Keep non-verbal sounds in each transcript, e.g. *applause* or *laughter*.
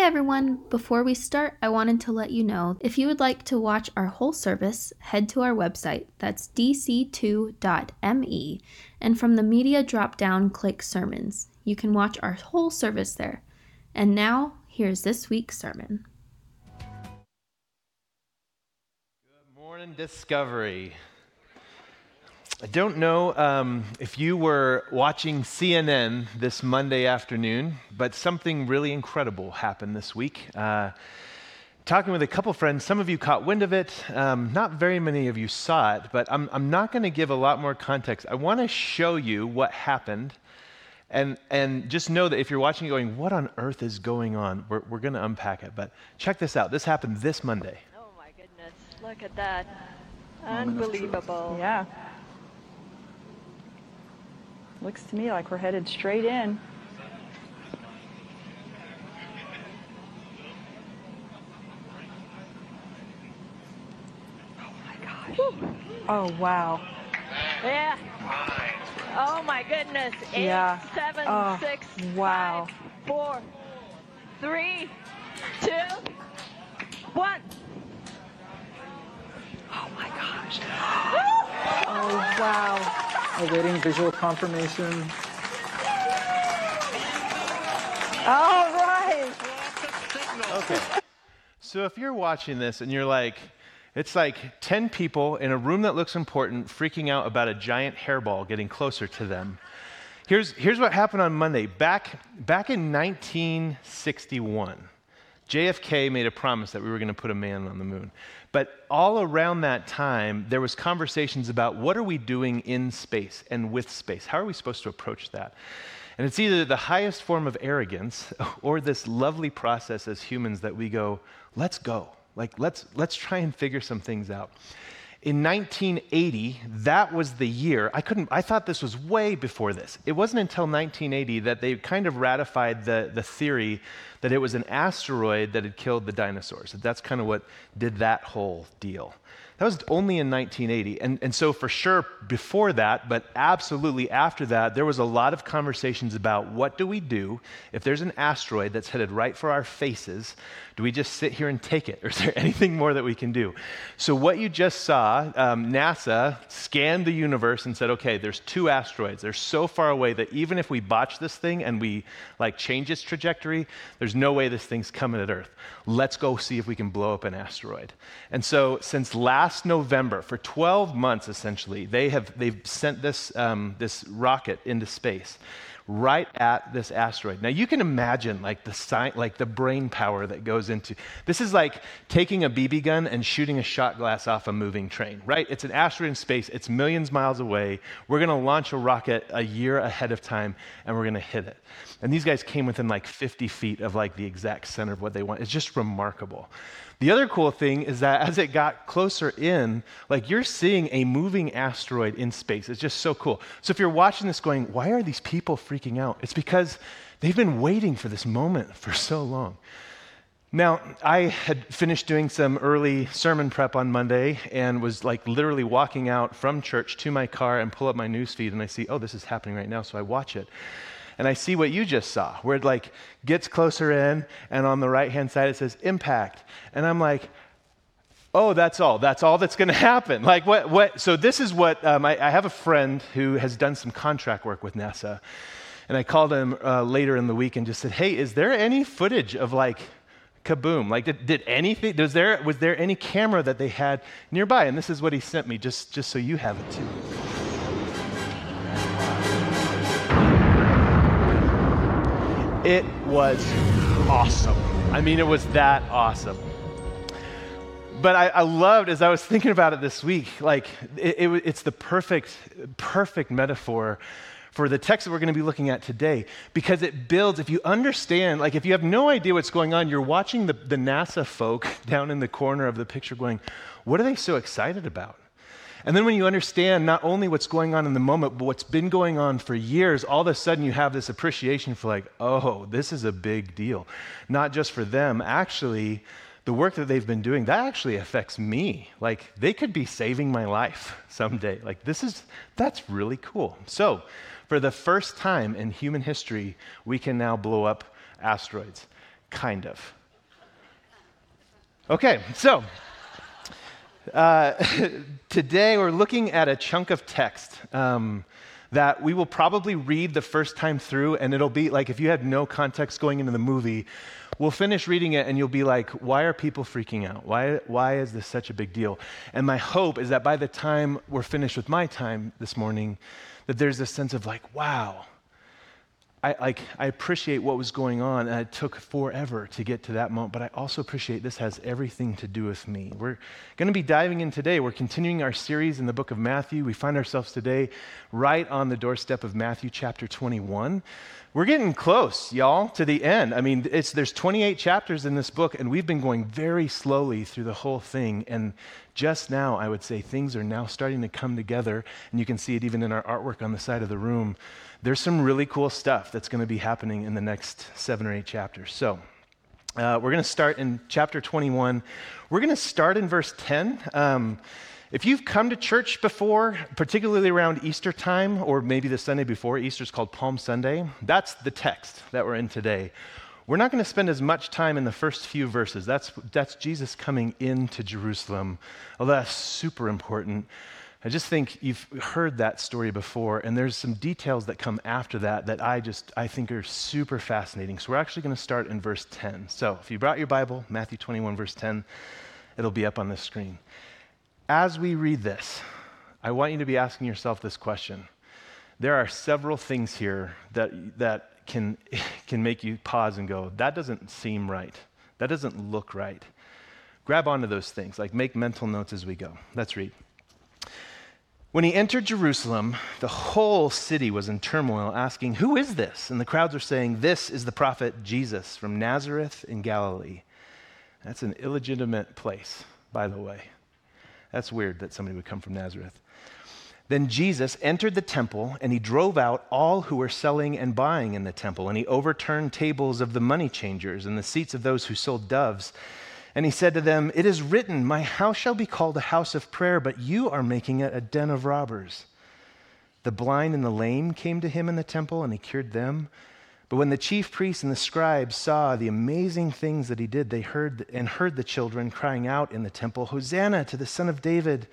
Hey everyone! Before we start, I wanted to let you know if you would like to watch our whole service, head to our website, that's dc2.me, and from the media drop down, click sermons. You can watch our whole service there. And now, here's this week's sermon. Good morning, Discovery. I don't know um, if you were watching CNN this Monday afternoon, but something really incredible happened this week. Uh, talking with a couple friends, some of you caught wind of it. Um, not very many of you saw it, but I'm, I'm not going to give a lot more context. I want to show you what happened. And, and just know that if you're watching going, what on earth is going on? We're, we're going to unpack it. But check this out. This happened this Monday. Oh my goodness. Look at that. Unbelievable. Yeah. Looks to me like we're headed straight in. Oh my gosh. Oh wow. Yeah. Oh my goodness. Eight, Yeah. seven, Oh, six, wow. five, four, three, two, one. Oh my gosh. Oh wow. Awaiting visual confirmation. All right. Okay. So if you're watching this and you're like, it's like 10 people in a room that looks important freaking out about a giant hairball getting closer to them. Here's, here's what happened on Monday. Back, back in 1961, JFK made a promise that we were going to put a man on the moon. But all around that time, there was conversations about what are we doing in space and with space? How are we supposed to approach that? And it's either the highest form of arrogance *laughs* or this lovely process as humans that we go, let's go. Like, let's, let's try and figure some things out. In 1980, that was the year. I couldn't, I thought this was way before this. It wasn't until 1980 that they kind of ratified the, the theory that it was an asteroid that had killed the dinosaurs. That's kind of what did that whole deal. That was only in 1980. And, and so, for sure, before that, but absolutely after that, there was a lot of conversations about what do we do if there's an asteroid that's headed right for our faces? Do we just sit here and take it? Or *laughs* is there anything more that we can do? So, what you just saw, um, NASA scanned the universe and said, okay, there's two asteroids. They're so far away that even if we botch this thing and we like change its trajectory, there's no way this thing's coming at Earth. Let's go see if we can blow up an asteroid. And so, since last November, for 12 months essentially, they have they've sent this um, this rocket into space right at this asteroid. Now you can imagine like the sci- like the brain power that goes into this is like taking a BB gun and shooting a shot glass off a moving train, right? It's an asteroid in space, it's millions miles away. We're to launch a rocket a year ahead of time and we're to hit it. And these guys came within like 50 feet of like the exact center of what they want. It's just remarkable. The other cool thing is that as it got closer in, like you're seeing a moving asteroid in space. It's just so cool. So if you're watching this going, why are these people freaking out? It's because they've been waiting for this moment *laughs* for so long. Now, I had finished doing some early sermon prep on Monday and was like literally walking out from church to my car and pull up my newsfeed and I see, oh, this is happening right now, so I watch it and I see what you just saw, where it like gets closer in, and on the right hand side it says impact. And I'm like, oh, that's all. That's all that's going *laughs* to happen. Like, what, what? So, this is what um, I, I, have a friend who has done some contract work with NASA. And I called him uh, later in the week and just said, hey, is there any footage of like kaboom? Like, did, did anything, was there, was there any camera that they had nearby? And this is what he sent me, just, just so you have it too. It was awesome. I mean, it was that awesome. But I, I loved, as I was thinking about it this week, like it, it, it's the perfect, perfect metaphor for the text that we're going to be looking at today because it builds, if you understand, like if you have no idea what's going on, you're watching the, the NASA folk *laughs* down in the corner of the picture going, what are they so excited about? And then when you understand not only what's going on in the moment, but what's been going on for years, all of a sudden you have this appreciation for, like, oh, this is a big deal. Not just for them. Actually, the work that they've been doing, that actually affects me. Like, they could be saving my life *laughs* someday. Like, this is, that's really cool. So, for the first time in human history, we can now blow up asteroids. Kind of. Okay, so uh, *laughs* today we're looking at a chunk of text um, that we will probably read the first time through, and it'll be like if you had no context going into the movie, we'll finish reading it and you'll be like, why are people freaking out? Why, why is this such a big deal? And my hope is that by the time we're finished with my time this morning, that there's this sense of like, wow, I, like, I appreciate what was going on, and it took forever to get to that moment, but I also appreciate this has everything to do with me. We're going to be diving in today. We're continuing our series in the book of Matthew. We find ourselves today right on the doorstep of Matthew chapter 21. We're getting close, y'all, to the end. I mean, it's, there's 28 chapters in this book, and we've been going very slowly through the whole thing. And just now, I would say things are now starting to come together, and you can see it even in our artwork on the side of the room there's some really cool stuff that's going to be happening in the next seven or eight chapters. So, uh, we're going to start in chapter 21. We're going to start in verse 10. Um, if you've come to church before, particularly around Easter time, or maybe the Sunday before Easter is called Palm Sunday, that's the text that we're in today. We're not going to spend as much time in the first few verses. That's, that's Jesus coming into Jerusalem, although that's super important. I just think you've heard that story before, and there's some details that come after that that I just I think are super fascinating. So we're actually going to start in verse 10. So if you brought your Bible, Matthew 21, verse 10, it'll be up on the screen. As we read this, I want you to be asking yourself this question. There are several things here that that can *laughs* can make you pause and go, that doesn't seem right. That doesn't look right. Grab onto those things, like make mental notes as we go. Let's read. When he entered Jerusalem, the whole city was in turmoil, asking, Who is this? And the crowds were saying, This is the prophet Jesus from Nazareth in Galilee. That's an illegitimate place, by the way. That's weird that somebody would come from Nazareth. Then Jesus entered the temple and he drove out all who were selling and buying in the temple, and he overturned tables of the money changers and the seats of those who sold doves. And he said to them, It is written, My house shall be called a house of prayer, but you are making it a den of robbers. The blind and the lame came to him in the temple, and he cured them. But when the chief priests and the scribes saw the amazing things that he did, they heard and heard the children crying out in the temple, Hosanna to the Son of David.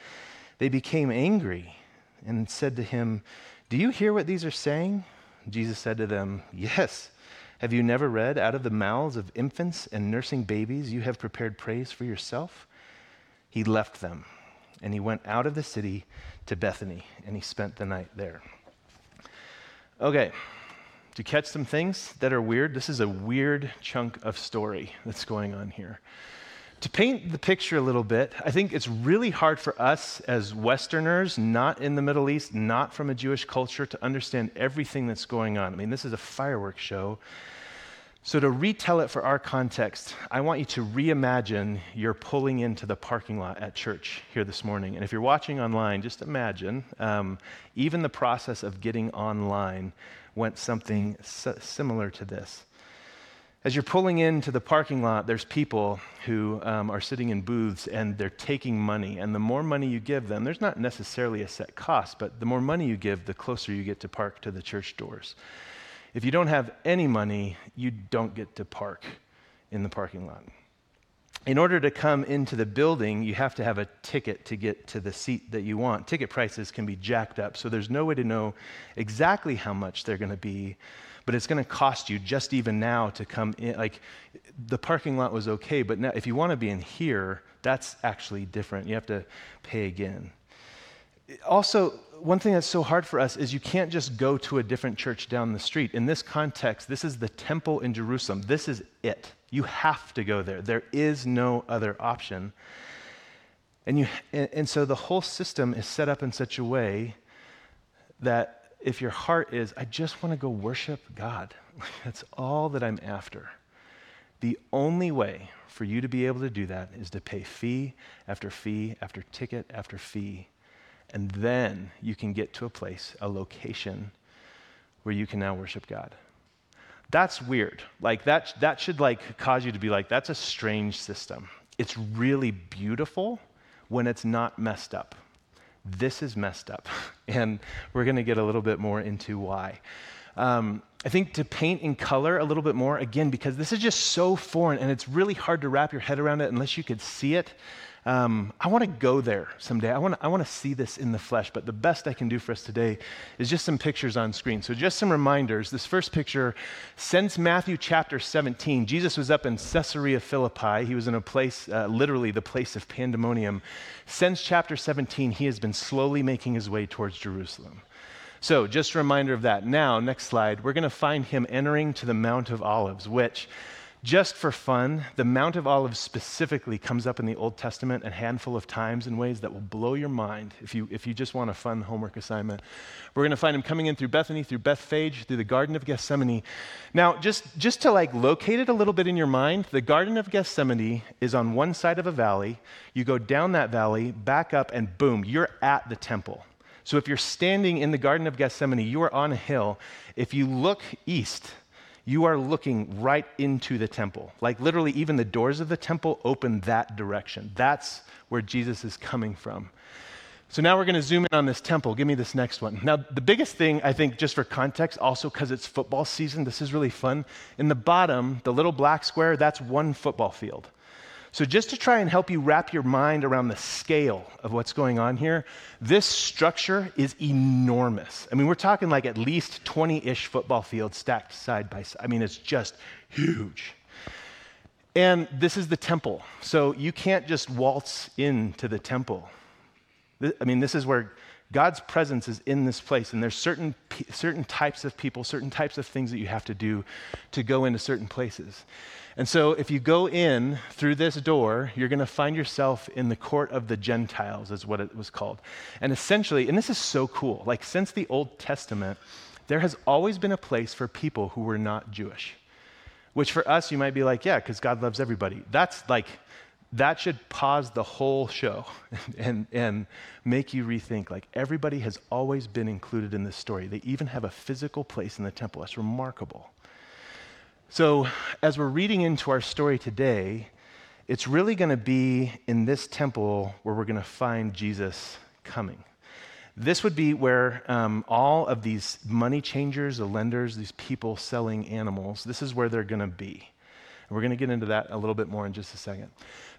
They became angry and said to him, Do you hear what these are saying? Jesus said to them, Yes. Have you never read, Out of the mouths of infants and nursing babies, you have prepared praise for yourself? He left them and he went out of the city to Bethany and he spent the night there. Okay, to catch some things that are weird, this is a weird chunk of story that's going on here. To paint the picture a little bit, I think it's really hard for us as Westerners, not in the Middle East, not from a Jewish culture, to understand everything that's going on. I mean, this is a fireworks show. So, to retell it for our context, I want you to reimagine you're pulling into the parking lot at church here this morning. And if you're watching online, just imagine um, even the process of getting online went something similar to this. As you're pulling into the parking lot, there's people who um, are sitting in booths and they're taking money. And the more money you give them, there's not necessarily a set cost, but the more money you give, the closer you get to park to the church doors. If you don't have any money, you don't get to park in the parking lot. In order to come into the building, you have to have a ticket to get to the seat that you want. Ticket prices can be jacked up, so there's no way to know exactly how much they're going to be but it's going to cost you just even now to come in. Like the parking lot was okay, but now if you want to be in here, that's actually different. You have to pay again. Also, one thing that's so hard for us is you can't just go to a different church down the street. In this context, this is the temple in Jerusalem. This is it. You have to go there. There is no other option. And, you, and, and so the whole system is set up in such a way that if your heart is, I just want to go worship God, *laughs* that's all that I'm after. The only way for you to be able to do that is to pay fee after fee after ticket after fee. And then you can get to a place, a location where you can now worship God. That's weird. Like that that should like cause you to be like that's a strange system. It's really beautiful when it's not messed up this is messed up. *laughs* And we're going to get a little bit more into why. Um, I think to paint in color a little bit more, again, because this is just so foreign and it's really hard to wrap your head around it unless you could see it. Um, I want to go there someday. I want to I want to see this in the flesh, but the best I can do for us today is just some pictures on screen. So, just some reminders. This first picture, since Matthew chapter 17, Jesus was up in Caesarea Philippi. He was in a place, uh, literally the place of pandemonium. Since chapter 17, he has been slowly making his way towards Jerusalem. So, just a reminder of that. Now, next slide, we're going to find him entering to the Mount of Olives, which just for fun, the Mount of Olives specifically comes up in the Old Testament a handful of times in ways that will blow your mind if you, if you just want a fun homework assignment. We're going to find him coming in through Bethany, through Bethphage, through the Garden of Gethsemane. Now, just, just to like locate it a little bit in your mind, the Garden of Gethsemane is on one side of a valley. You go down that valley, back up, and boom, you're at the temple. So if you're standing in the Garden of Gethsemane, you are on a hill. If you look east, you are looking right into the temple. Like literally, even the doors of the temple open that direction. That's where Jesus is coming from. So now we're going to zoom in on this temple. Give me this next one. Now, the biggest thing, I think, just for context, also because it's football season, this is really fun. In the bottom, the little black square, that's one football field. So, just to try and help you wrap your mind around the scale of what's going on here, this structure is enormous. I mean, we're talking like at least 20 ish football fields stacked side by side. I mean, it's just huge. And this is the temple. So, you can't just waltz into the temple. I mean, this is where God's presence is in this place, and there's certain, certain types of people, certain types of things that you have to do to go into certain places. And so, if you go in through this door, you're going to find yourself in the court of the Gentiles, is what it was called. And essentially, and this is so cool, like since the Old Testament, there has always been a place for people who were not Jewish. Which for us, you might be like, yeah, because God loves everybody. That's like, that should pause the whole show *laughs* and, and make you rethink. Like, everybody has always been included in this story. They even have a physical place in the temple. That's remarkable. So, as we're reading into our story today, it's really going to be in this temple where we're going to find Jesus coming. This would be where um, all of these money changers, the lenders, these people selling animals, this is where they're going to be. And we're going to get into that a little bit more in just a second.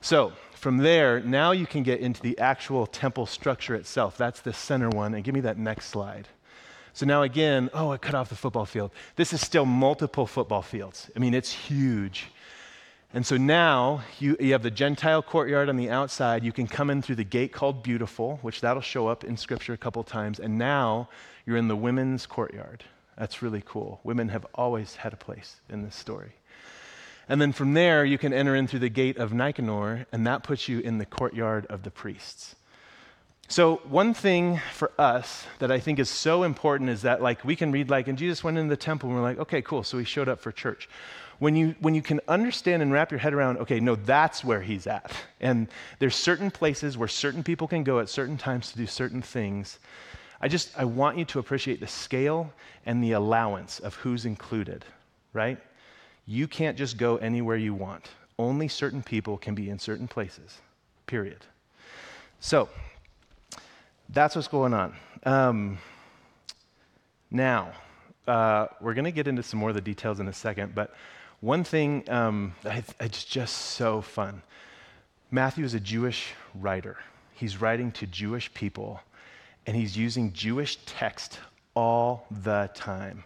So, from there, now you can get into the actual temple structure itself. That's the center one. And give me that next slide. So now again, oh, I cut off the football field. This is still multiple football fields. I mean, it's huge. And so now you, you have the Gentile courtyard on the outside. You can come in through the gate called Beautiful, which that'll show up in Scripture a couple times. And now you're in the women's courtyard. That's really cool. Women have always had a place in this story. And then from there, you can enter in through the gate of Nicanor, and that puts you in the courtyard of the priests. So, one thing for us that I think is so important is that, like, we can read, like, and Jesus went into the temple, and we're like, okay, cool, so he showed up for church. When you, when you can understand and wrap your head around, okay, no, that's where he's at. And there's certain places where certain people can go at certain times to do certain things. I just, I want you to appreciate the scale and the allowance of who's included, right? You can't just go anywhere you want. Only certain people can be in certain places, period. So, that's what's going on. Um, now, uh, we're going to get into some more of the details in a second, but one thing um, I, it's just so fun. Matthew is a Jewish writer. He's writing to Jewish people, and he's using Jewish text all the time.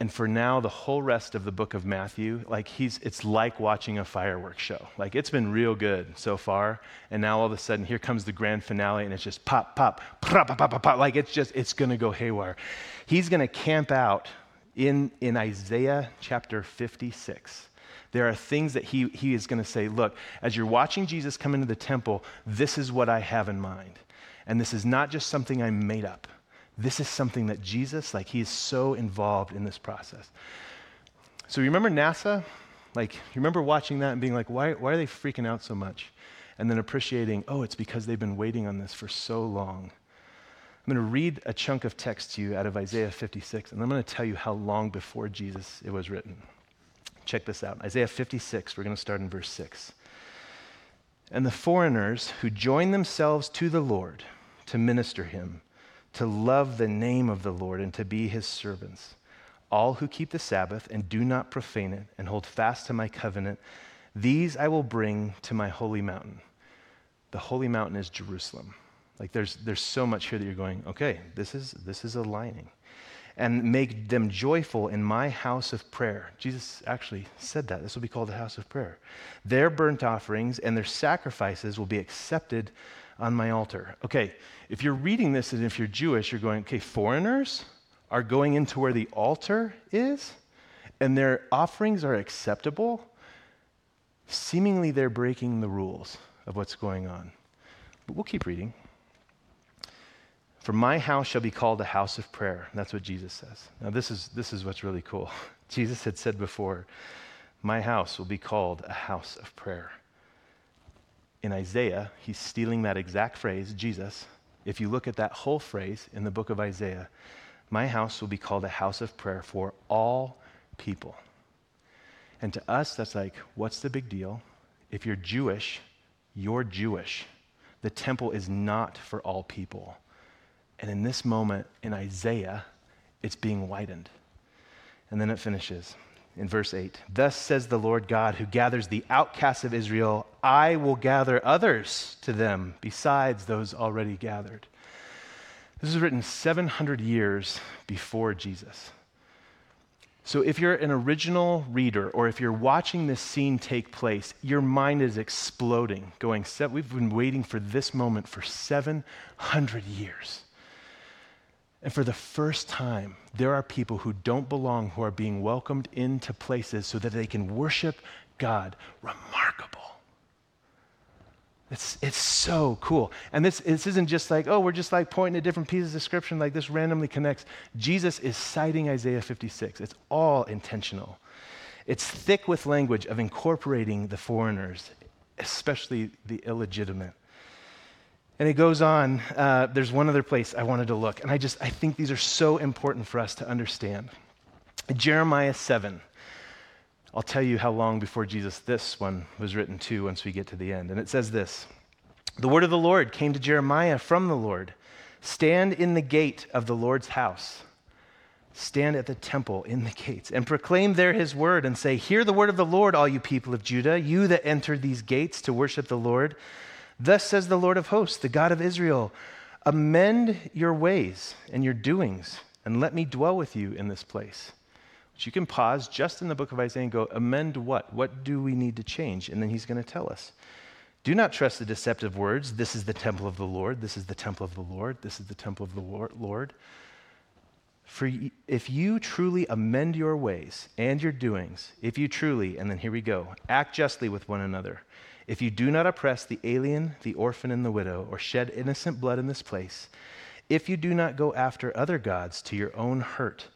And for now, the whole rest of the book of Matthew, like he's, it's like watching a fireworks show. Like it's been real good so far. And now all of a sudden, here comes the grand finale, and it's just pop, pop, pop, pop, pop, pop. pop. Like it's just, it's going to go haywire. He's going to camp out in, in Isaiah chapter 56. There are things that he, he is going to say, look, as you're watching Jesus come into the temple, this is what I have in mind. And this is not just something I made up. This is something that Jesus, like, he is so involved in this process. So, you remember NASA? Like, you remember watching that and being like, why, why are they freaking out so much? And then appreciating, oh, it's because they've been waiting on this for so long. I'm going to read a chunk of text to you out of Isaiah 56, and I'm going to tell you how long before Jesus it was written. Check this out Isaiah 56, we're going to start in verse 6. And the foreigners who join themselves to the Lord to minister him, to love the name of the Lord and to be his servants. all who keep the Sabbath and do not profane it and hold fast to my covenant, these I will bring to my holy mountain. The holy mountain is Jerusalem. Like there's, there's so much here that you're going, okay, this is, this is aligning. And make them joyful in my house of prayer. Jesus actually said that. This will be called the house of prayer. Their burnt offerings and their sacrifices will be accepted on my altar. Okay, if you're reading this and if you're Jewish, you're going, okay, foreigners are going into where the altar is and their offerings are acceptable. Seemingly, they're breaking the rules of what's going on. But we'll keep reading. For my house shall be called a house of prayer. That's what Jesus says. Now, this is, this is what's really cool. *laughs* Jesus had said before, My house will be called a house of prayer. In Isaiah, he's stealing that exact phrase, Jesus. If you look at that whole phrase in the book of Isaiah, my house will be called a house of prayer for all people. And to us, that's like, what's the big deal? If you're Jewish, you're Jewish. The temple is not for all people. And in this moment in Isaiah, it's being widened. And then it finishes in verse 8 Thus says the Lord God, who gathers the outcasts of Israel, I will gather others to them besides those already gathered. This is written 700 years before Jesus. So, if you're an original reader or if you're watching this scene take place, your mind is exploding, going, We've been waiting for this moment for 700 years. And for the first time, there are people who don't belong who are being welcomed into places so that they can worship God. Remarkable. It's, it's so cool. And this, this isn't just like, oh, we're just like pointing at different pieces of scripture like this randomly connects. Jesus is citing Isaiah 56. It's all intentional. It's thick with language of incorporating the foreigners, especially the illegitimate. And it goes on. Uh, there's one other place I wanted to look, and I just I think these are so important for us to understand. Jeremiah 7. I'll tell you how long before Jesus this one was written too once we get to the end. And it says this The word of the Lord came to Jeremiah from the Lord Stand in the gate of the Lord's house. Stand at the temple in the gates and proclaim there his word and say, Hear the word of the Lord, all you people of Judah, you that enter these gates to worship the Lord. Thus says the Lord of hosts, the God of Israel Amend your ways and your doings, and let me dwell with you in this place. Which you can pause just in the book of Isaiah and go, Amend what? What do we need to change? And then he's going to tell us. Do not trust the deceptive words. This is the temple of the Lord. This is the temple of the Lord. This is the temple of the Lord. For if you truly amend your ways and your doings, if you truly, and then here we go, act justly with one another if you do not oppress the alien, the orphan, and the widow, or shed innocent blood in this place, if you do not go after other gods to your own hurt,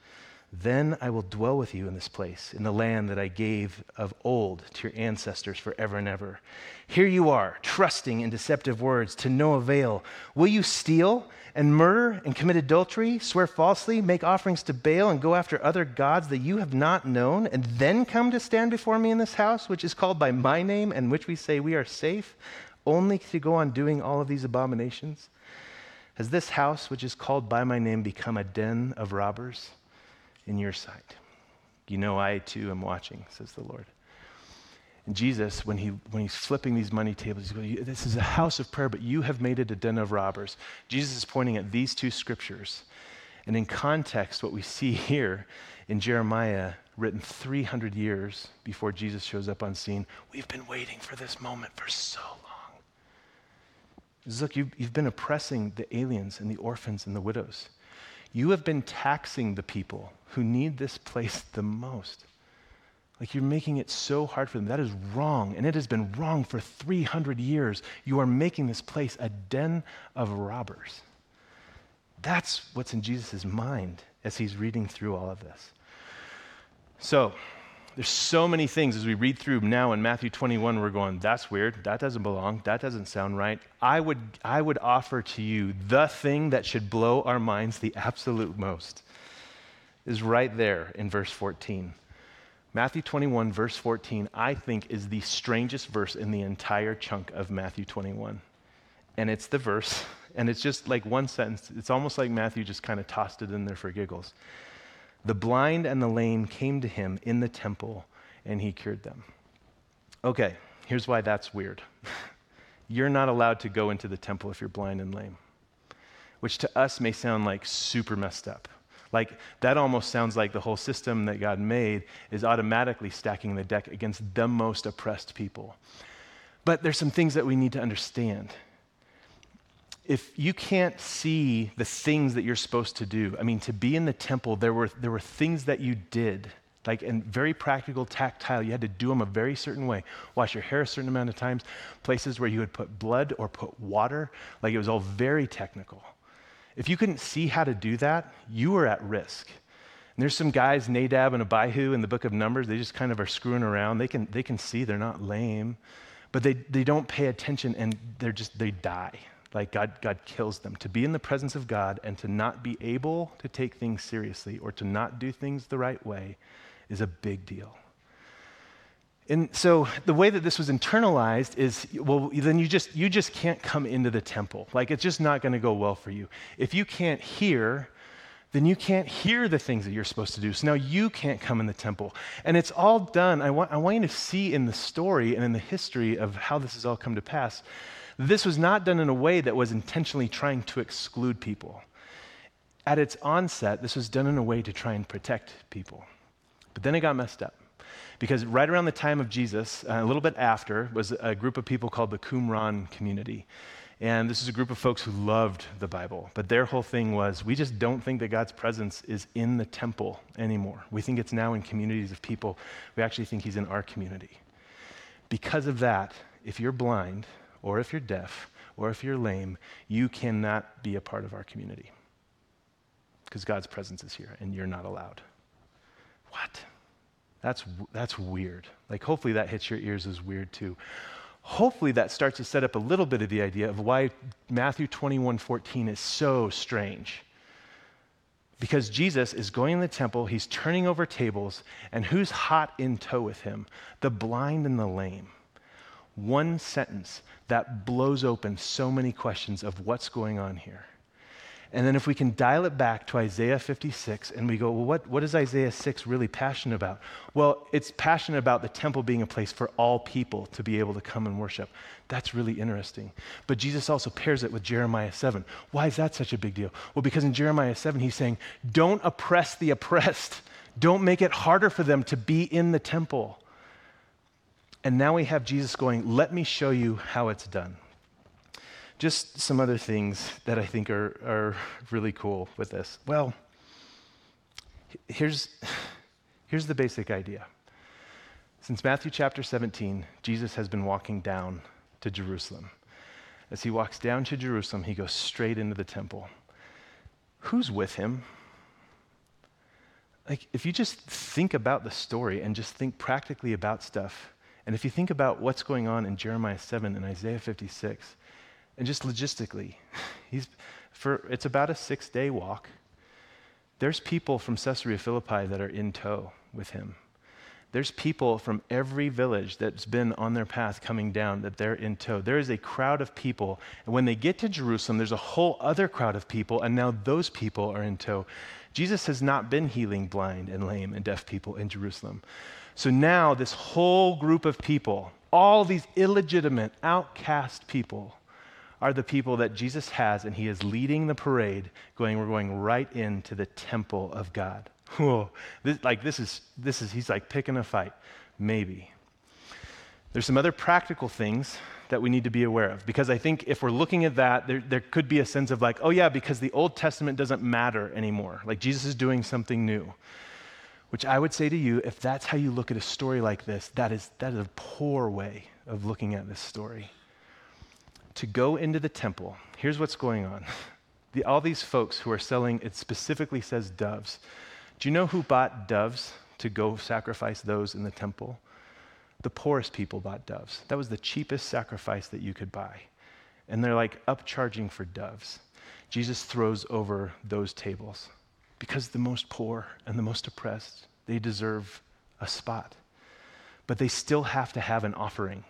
then I will dwell with you in this place, in the land that I gave of old to your ancestors forever and ever. Here you are, trusting in deceptive words to no avail. Will you steal and murder and commit adultery, swear falsely, make offerings to Baal, and go after other gods that you have not known, and then come to stand before me in this house, which is called by my name, and which we say we are safe, only to go on doing all of these abominations? Has this house, which is called by my name, become a den of robbers in your sight? You know, I too am watching, says the Lord. And Jesus, when, he, when he's flipping these money tables, he's going, This is a house of prayer, but you have made it a den of robbers. Jesus is pointing at these two scriptures. And in context, what we see *laughs* here in Jeremiah, written 300 years before Jesus shows up on scene, we've been waiting for this moment for so long. Look, you've, you've been oppressing the aliens and the orphans and the widows. You have been taxing the people who need this place the most. Like you're making it so hard for them. That is wrong. And it has been wrong for 300 years. You are making this place a den of robbers. That's what's in Jesus' mind as he's reading through all of this. So, there's so many things as we read through now in Matthew 21, we're going, that's weird. That doesn't belong. That doesn't sound right. I would, I would offer to you the thing that should blow our minds the absolute most is right there in verse 14. Matthew 21, verse 14, I think is the strangest verse in the entire chunk of Matthew 21. And it's the verse, and it's just like one sentence. It's almost like Matthew just kind of tossed it in there for giggles. The blind and the lame came to him in the temple, and he cured them. Okay, here's why that's weird. *laughs* you're not allowed to go into the temple if you're blind and lame, which to us may sound like super messed up. Like, that almost sounds like the whole system that God made is automatically stacking the deck against the most oppressed people. But there's some things that we need to understand if you can't see the things that you're supposed to do, I mean, to be in the temple, there were, there were things that you did, like, and very practical, tactile. You had to do them a very certain way. Wash your hair a certain amount of times, places where you would put blood or put water, like, it was all very technical. If you couldn't see how to do that, you were at risk. And there's some guys, Nadab and Abihu, in the book of Numbers, they just kind of are screwing around. They can, they can see, they're not lame, but they, they don't pay attention and they're just, they die like God, God kills them. To be in the presence of God and to not be able to take things seriously or to not do things the right way is a big deal. And so the way that this was internalized is well then you just you just can't come into the temple. Like it's just not going to go well for you. If you can't hear then you can't hear the things that you're supposed to do. So now you can't come in the temple. And it's all done. I want, I want you to see in the story and in the history of how this has all come to pass this was not done in a way that was intentionally trying to exclude people. At its onset, this was done in a way to try and protect people. But then it got messed up. Because right around the time of Jesus, uh, a little bit after, was a group of people called the Qumran community. And this is a group of folks who loved the Bible, but their whole thing was we just don't think that God's presence is in the temple anymore. We think it's now in communities of people. We actually think He's in our community. Because of that, if you're blind, or if you're deaf, or if you're lame, you cannot be a part of our community because God's presence is here and you're not allowed. What? That's, that's weird. Like, hopefully, that hits your ears as weird too. Hopefully, that starts to set up a little bit of the idea of why Matthew 21 14 is so strange. Because Jesus is going in the temple, he's turning over tables, and who's hot in tow with him? The blind and the lame. One sentence that blows open so many questions of what's going on here. And then if we can dial it back to Isaiah 56 and we go, well, what, what is Isaiah 6 really passionate about? Well, it's passionate about the temple being a place for all people to be able to come and worship. That's really interesting. But Jesus also pairs it with Jeremiah 7. Why is that such a big deal? Well, because in Jeremiah 7, he's saying, don't oppress the oppressed, don't make it harder for them to be in the temple. And now we have Jesus going, let me show you how it's done. Just some other things that I think are, are really cool with this. Well, here's, here's the basic idea. Since Matthew chapter 17, Jesus has been walking down to Jerusalem. As he walks down to Jerusalem, he goes straight into the temple. Who's with him? Like, if you just think about the story and just think practically about stuff, and if you think about what's going on in Jeremiah 7 and Isaiah 56, and just logistically, *laughs* he's for it's about a six day walk. There's people from Caesarea Philippi that are in tow with him. There's people from every village that's been on their path coming down that they're in tow. There is a crowd of people. And when they get to Jerusalem, there's a whole other crowd of people, and now those people are in tow. Jesus has not been healing blind and lame and deaf people in Jerusalem. So now, this whole group of people, all these illegitimate, outcast people, are the people that Jesus has, and he is leading the parade, going, we're going right into the temple of God. *laughs* Whoa, this, like this is, this is, he's like picking a fight. Maybe. There's some other practical things that we need to be aware of because I think if we're looking at that, there, there could be a sense of like, oh yeah, because the Old Testament doesn't matter anymore. Like Jesus is doing something new. Which I would say to you, if that's how you look at a story like this, that is, that is a poor way of looking at this story. To go into the temple, here's what's going on. *laughs* The, all these folks who are selling, it specifically says doves. Do you know who bought doves to go sacrifice those in the temple? The poorest people bought doves. That was the cheapest sacrifice that you could buy. And they're like upcharging for doves. Jesus throws over those tables because the most poor and the most oppressed, they deserve a spot. But they still have to have an offering.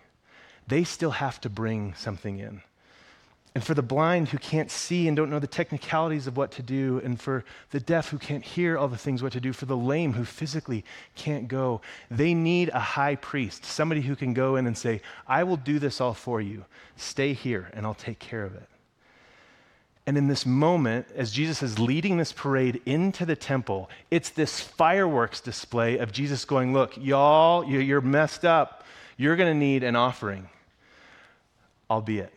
They still have to bring something in. and for the blind who can't see and don't know the technicalities of what to do, and for the deaf who can't hear all the things what to do, for the lame who physically can't go. They need a high priest, somebody who can go in and say, I will do this all for you. Stay here, and I'll take care of it. And in this moment, as Jesus is leading this parade into the temple, it's this fireworks display of Jesus going, Look, y'all, you're messed up. You're going to need an offering, albeit.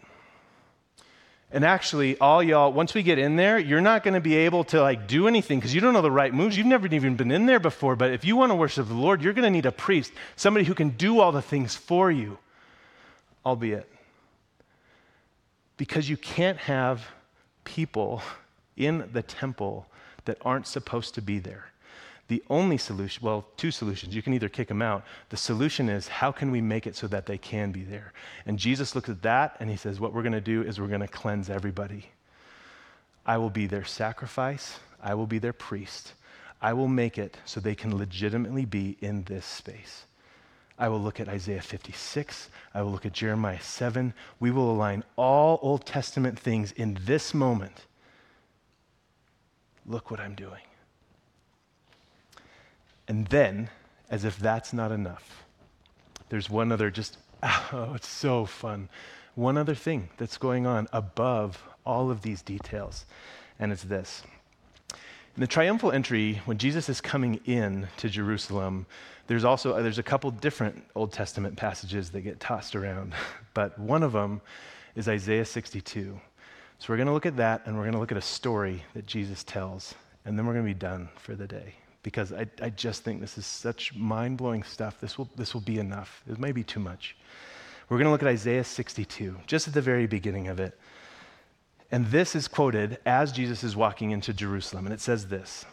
And actually, all y'all, once we get in there, you're not going to be able to like do anything because you don't know the right moves. You've never even been in there before. But if you want to worship the Lord, you're going to need a priest, somebody who can do all the things for you, albeit. Because you can't have people in the temple that aren't supposed to be there. The only solution, well, two solutions. You can either kick them out. The solution is how can we make it so that they can be there? And Jesus looks at that and he says, What we're going to do is we're going to cleanse everybody. I will be their sacrifice, I will be their priest. I will make it so they can legitimately be in this space. I will look at Isaiah 56. I will look at Jeremiah 7. We will align all Old Testament things in this moment. Look what I'm doing. And then, as if that's not enough, there's one other just, *laughs* oh, it's so fun. One other thing that's going on above all of these details, and it's this. In the triumphal entry, when Jesus is coming in to Jerusalem, there's also uh, there's a couple different Old Testament passages that get tossed around, *laughs* but one of them is Isaiah 62. So we're going to look at that, and we're going to look at a story that Jesus tells, and then we're going to be done for the day because I, I just think this is such mind blowing stuff. This will, this will be enough. It may be too much. We're going to look at Isaiah 62, just at the very beginning of it. And this is quoted as Jesus is walking into Jerusalem. And it says this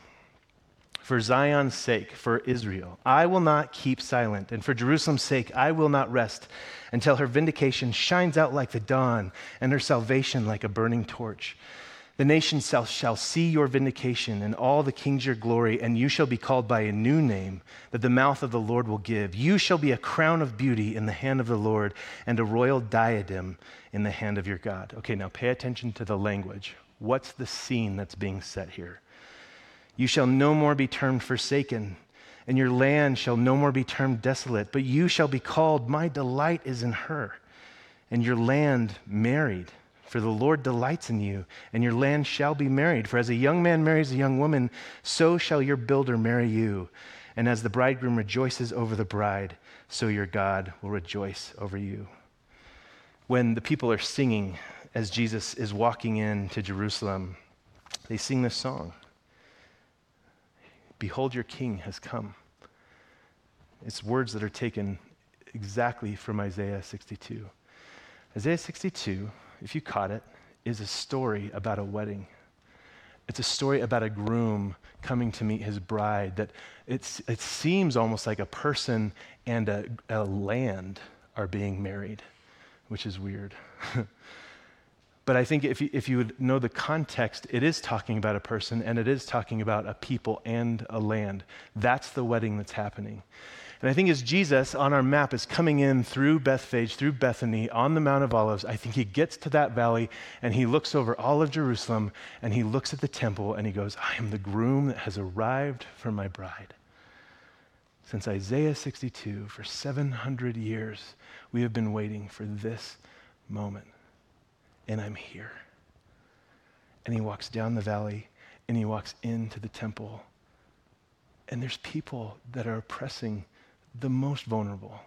For Zion's sake, for Israel, I will not keep silent. And for Jerusalem's sake, I will not rest until her vindication shines out like the dawn and her salvation like a burning torch. The nations shall, shall see your vindication and all the kings your glory, and you shall be called by a new name that the mouth of the Lord will give. You shall be a crown of beauty in the hand of the Lord and a royal diadem in the hand of your God. Okay, now pay attention to the language. What's the scene that's being set here? You shall no more be termed forsaken, and your land shall no more be termed desolate, but you shall be called, My delight is in her, and your land married for the Lord delights in you, and your land shall be married. For as a young man marries a young woman, so shall your builder marry you. And as the bridegroom rejoices over the bride, so your God will rejoice over you. When the people are singing as Jesus is walking into Jerusalem, they sing this song Behold, your king has come. It's words that are taken exactly from Isaiah 62. Isaiah 62 if you caught it, is a story about a wedding. It's a story about a groom coming to meet his bride. That it's, it seems almost like a person and a, a land are being married, which is weird. *laughs* but I think if you, if you would know the context, it is talking about a person and it is talking about a people and a land. That's the wedding that's happening. And I think as Jesus on our map is coming in through Bethphage, through Bethany, on the Mount of Olives, I think he gets to that valley and he looks over all of Jerusalem and he looks at the temple and he goes, I am the groom that has arrived for my bride. Since Isaiah 62, for 700 years, we have been waiting for this moment. And I'm here. And he walks down the valley and he walks into the temple. And there's people that are oppressing the most vulnerable.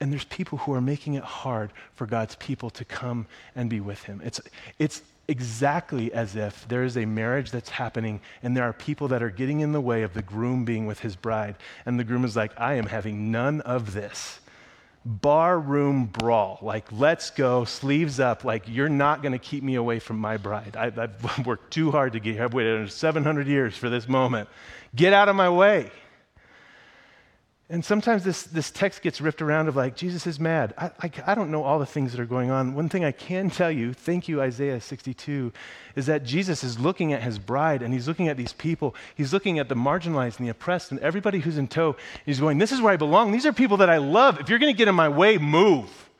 And there's people who are making it hard for God's people to come and be with Him. It's, it's exactly as if there is a marriage that's happening and there are people that are getting in the way of the groom being with his bride. And the groom is like, I am having none of this. Bar room brawl. Like, let's go, sleeves up. Like, you're not going to keep me away from my bride. I, have *laughs* worked too hard to get here. I've waited 700 years for this moment. Get out of my way. And sometimes this, this text gets ripped around of like, Jesus is mad. I, I, I, don't know all the things that are going on. One thing I can tell you, thank you, Isaiah 62, is that Jesus is looking at his bride and he's looking at these people. He's looking at the marginalized and the oppressed and everybody who's in tow. He's going, This is where I belong. These are people that I love. If you're going to get in my way, move.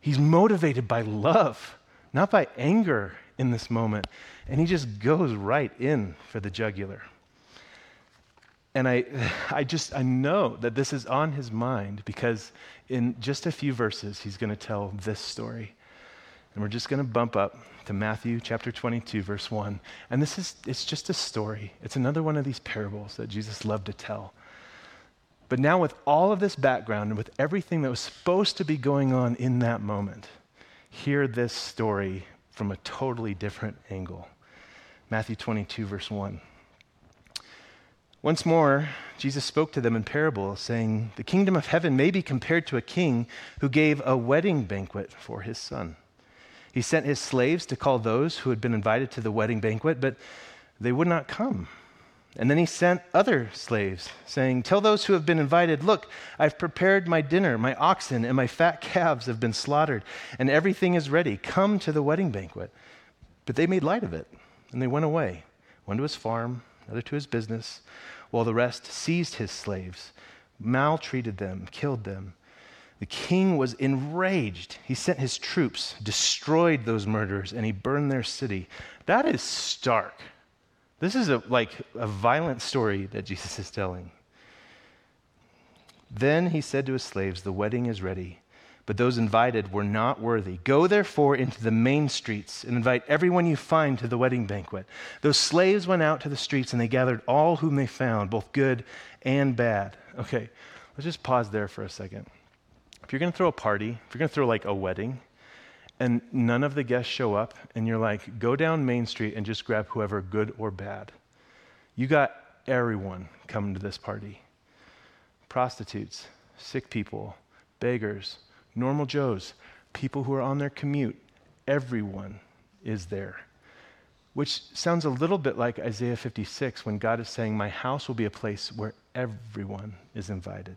He's motivated by love. not by anger in this moment. And he just goes right in for the jugular. And I, *sighs* I just, I know that this is on his mind because in just a few verses, he's going to tell this story. And we're just going to bump up to Matthew chapter 22, verse 1. And this is, it's just a story. It's another one of these parables that Jesus loved to tell. But now, with all of this background and with everything that was supposed to be going on in that moment, hear this story from a totally different angle. Matthew 22, verse 1. Once more, Jesus spoke to them in parable, saying, The kingdom of heaven may be compared to a king who gave a wedding banquet for his son. He sent his slaves to call those who had been invited to the wedding banquet, but they would not come. And then he sent other slaves, saying, Tell those who have been invited, Look, I've prepared my dinner. My oxen and my fat calves have been slaughtered, and everything is ready. Come to the wedding banquet. But they made light of it, and they went away, one to his farm, another to his business, while the rest seized his slaves, maltreated them, killed them. The king was enraged. He sent his troops, destroyed those murderers, and he burned their city. That is stark. This is a, like a violent story that Jesus is telling. Then he said to his slaves, The wedding is ready, but those invited were not worthy. Go therefore into the main streets and invite everyone you find to the wedding banquet. Those slaves went out to the streets and they gathered all whom they found, both good and bad. Okay, let's just pause there for a second. If you're going to throw a party, if you're going to throw like a wedding, and none of the guests show up, and you're like, go down Main Street and just grab whoever, good or bad. You got everyone coming to this party prostitutes, sick people, beggars, normal Joes, people who are on their commute. Everyone is there. Which sounds a little bit like Isaiah 56 when God is saying, My house will be a place where everyone is invited.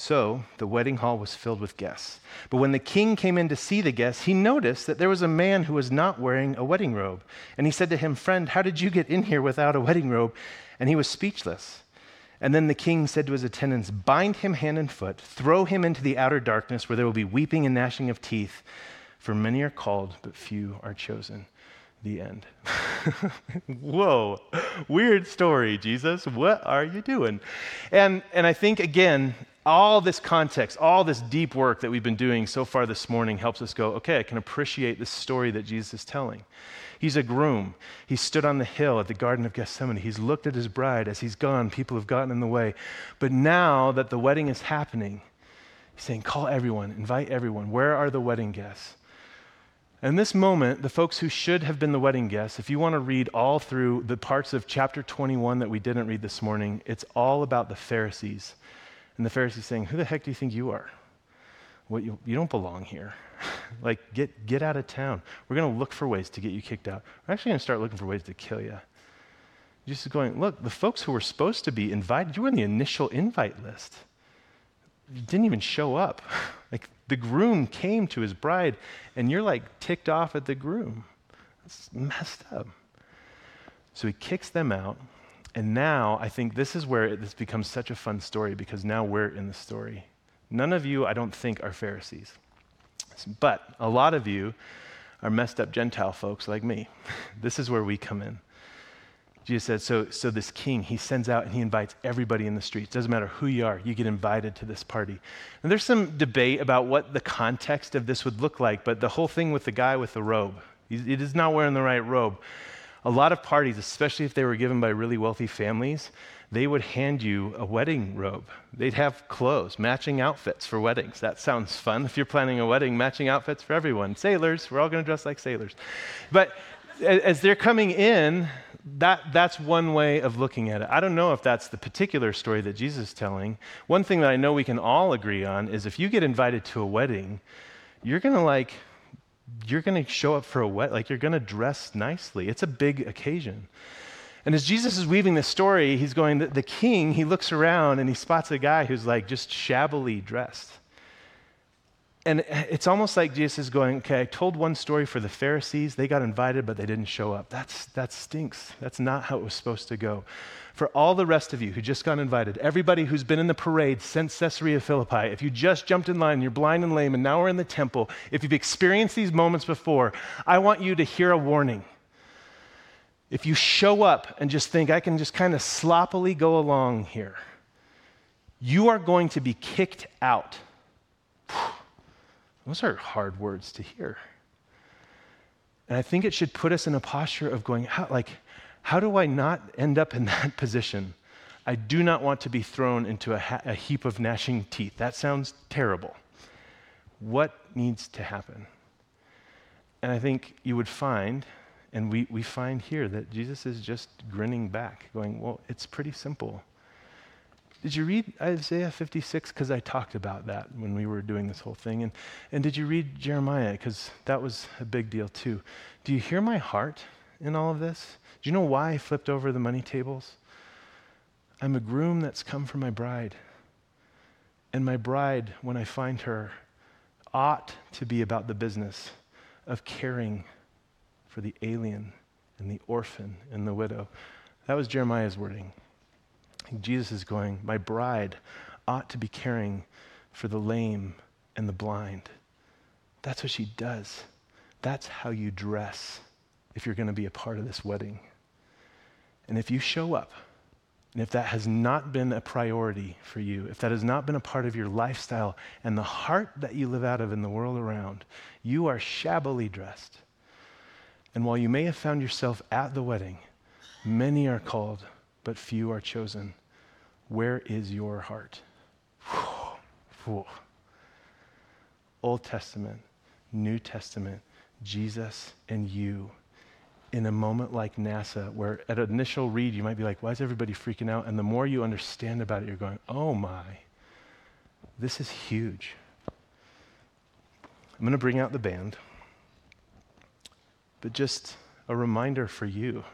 So the wedding hall was filled with guests. But when the king came in to see the guests, he noticed that there was a man who was not wearing a wedding robe. And he said to him, Friend, how did you get in here without a wedding robe? And he was speechless. And then the king said to his attendants, Bind him hand and foot, throw him into the outer darkness where there will be weeping and gnashing of teeth, for many are called, but few are chosen. The end. *laughs* Whoa, weird story, Jesus. What are you doing? And, and I think, again, all this context, all this deep work that we've been doing so far this morning helps us go, okay, I can appreciate the story that Jesus is telling. He's a groom. He stood on the hill at the Garden of Gethsemane. He's looked at his bride. As he's gone, people have gotten in the way. But now that the wedding is happening, he's saying, call everyone, invite everyone. Where are the wedding guests? In this moment, the folks who should have been the wedding guests, if you want to read all through the parts of chapter 21 that we didn't read this morning, it's all about the Pharisees and the Pharisees saying, Who the heck do you think you are? What, you, you don't belong here. *laughs* like, get, get out of town. We're going to look for ways to get you kicked out. We're actually going to start looking for ways to kill you. Jesus is going, Look, the folks who were supposed to be invited, you were on the initial invite list. You didn't even show up. *laughs* like, the groom came to his bride, and you're like ticked off at the groom. That's messed up. So he kicks them out. And now I think this is where this becomes such a fun story because now we're in the story. None of you, I don't think, are Pharisees. But a lot of you are messed up Gentile folks like me. *laughs* this is where we come in. Jesus said, so, so this king, he sends out and he invites everybody in the streets. Doesn't matter who you are, you get invited to this party. And there's some debate about what the context of this would look like, but the whole thing with the guy with the robe, he, he is not wearing the right robe a lot of parties, especially if they were given by really wealthy families, they would hand you a wedding robe. They'd have clothes, matching outfits for weddings. That sounds fun. If you're planning a wedding, matching outfits for everyone. Sailors, we're all going to dress like sailors. But as they're coming in, that, that's one way of looking at it. I don't know if that's the particular story that Jesus is telling. One thing that I know we can all agree on is if you get invited to a wedding, you're going to like you're going to show up for a wet, like you're going to dress nicely. It's a big occasion. And as Jesus is weaving this story, he's going, the, the king, he looks around and he spots a guy who's like just shabbily dressed. And it's almost like Jesus is going, okay, I told one story for the Pharisees. They got invited, but they didn't show up. That's, that stinks. That's not how it was supposed to go. For all the rest of you who just got invited, everybody who's been in the parade since Caesarea Philippi, if you just jumped in line, you're blind and lame, and now we're in the temple, if you've experienced these moments before, I want you to hear a warning. If you show up and just think, I can just kind of sloppily go along here, you are going to be kicked out. Those are hard words to hear. And I think it should put us in a posture of going, like, how do I not end up in *laughs* that position? I do not want to be thrown into a, ha- a heap of gnashing teeth. That sounds terrible. What needs to happen? And I think you would find, and we, we find here, that Jesus is just grinning back, going, Well, it's pretty simple. Did you read Isaiah 56? Because I talked about that when we were doing this whole thing. And, and did you read Jeremiah? Because that was a big deal too. Do you hear my heart in all of this? Do you know why I flipped over the money tables? I'm a groom that's come for my bride. And my bride, when I find her, ought to be about the business of caring for the alien and the orphan and the widow. That was Jeremiah's wording. Jesus is going, My bride ought to be caring for the lame and the blind. That's what she does. That's how you dress if you're going to be a part of this wedding. And if you show up, and if that has not been a priority for you, if that has not been a part of your lifestyle and the heart that you live out of in the world around, you are shabbily dressed. And while you may have found yourself at the wedding, many are called, but few are chosen. Where is your heart? Old Testament, New Testament, Jesus and you in a moment like NASA, where at an initial read you might be like, why is everybody freaking out? And the more you understand about it, you're going, oh my, this is huge. I'm going to bring out the band, but just a reminder for you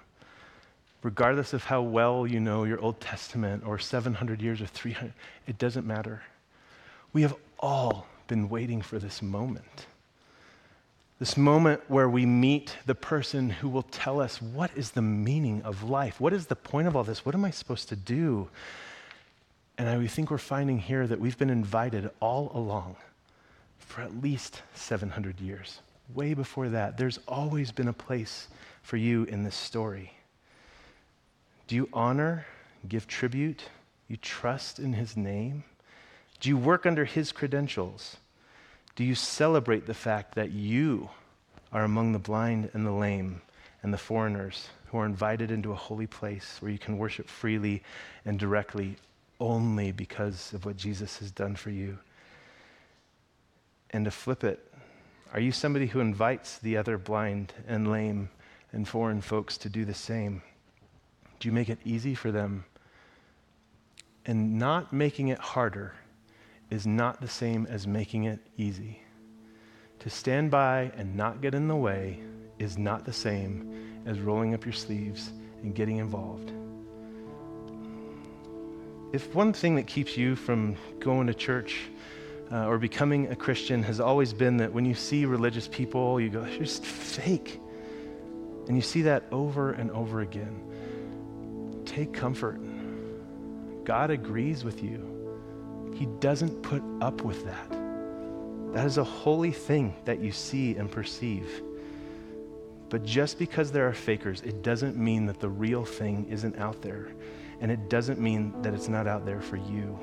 regardless of how well you know your Old Testament or 700 years or 300, it doesn't matter. We have all been waiting for this moment. This moment where we meet the person who will tell us what is the meaning of life? What is the point of all this? What am I supposed to do? And I think we're finding here that we've been invited all along for at least 700 years. Way before that, there's always been a place for you in this story. Do you honor, give tribute? You trust in his name? Do you work under his credentials? Do you celebrate the fact that you are among the blind and the lame and the foreigners who are invited into a holy place where you can worship freely and directly only because of what Jesus has done for you? And to flip it, are you somebody who invites the other blind and lame and foreign folks to do the same? Do you make it easy for them? And not making it harder is not the same as making it easy. To stand by and not get in the way is not the same as rolling up your sleeves and getting involved. If one thing that keeps you from going to church uh, or becoming a Christian has always been that when you see religious people, you go, they're just fake. And you see that over and over again take comfort. God agrees with you. He doesn't put up with that. That is a holy thing that you see and perceive. But just because there are fakers, it doesn't mean that the real thing isn't out there. And it doesn't mean that it's not out there for you.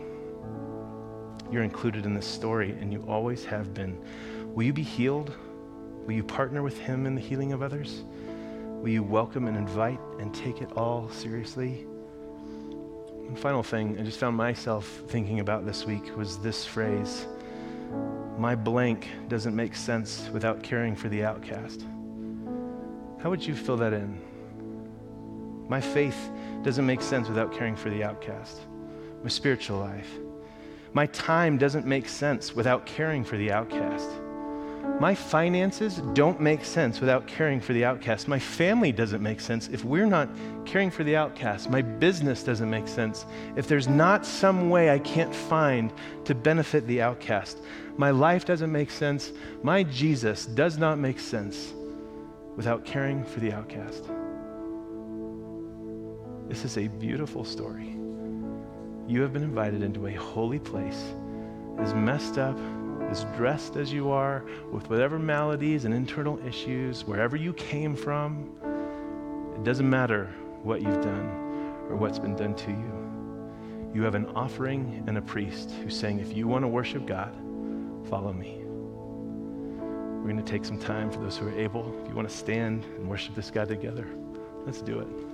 You're included in this story, and you always have been. Will you be healed? Will you partner with Him in the healing of others? Will you welcome and invite and take it all seriously? Final thing I just found myself thinking about this week was this phrase My blank doesn't make sense without caring for the outcast. How would you fill that in? My faith doesn't make sense without caring for the outcast. My spiritual life. My time doesn't make sense without caring for the outcast. My finances don't make sense without caring for the outcast. My family doesn't make sense if we're not caring for the outcast. My business doesn't make sense if there's not some way I can't find to benefit the outcast. My life doesn't make sense. My Jesus does not make sense without caring for the outcast. This is a beautiful story. You have been invited into a holy place, as messed up, as dressed as you are, with whatever maladies and internal issues, wherever you came from. It doesn't matter what you've done or what's been done to you. You have an offering and a priest who's saying, if you want to worship God, follow me. We're going to take some time for those who are able. If you want to stand and worship this God together, let's do it.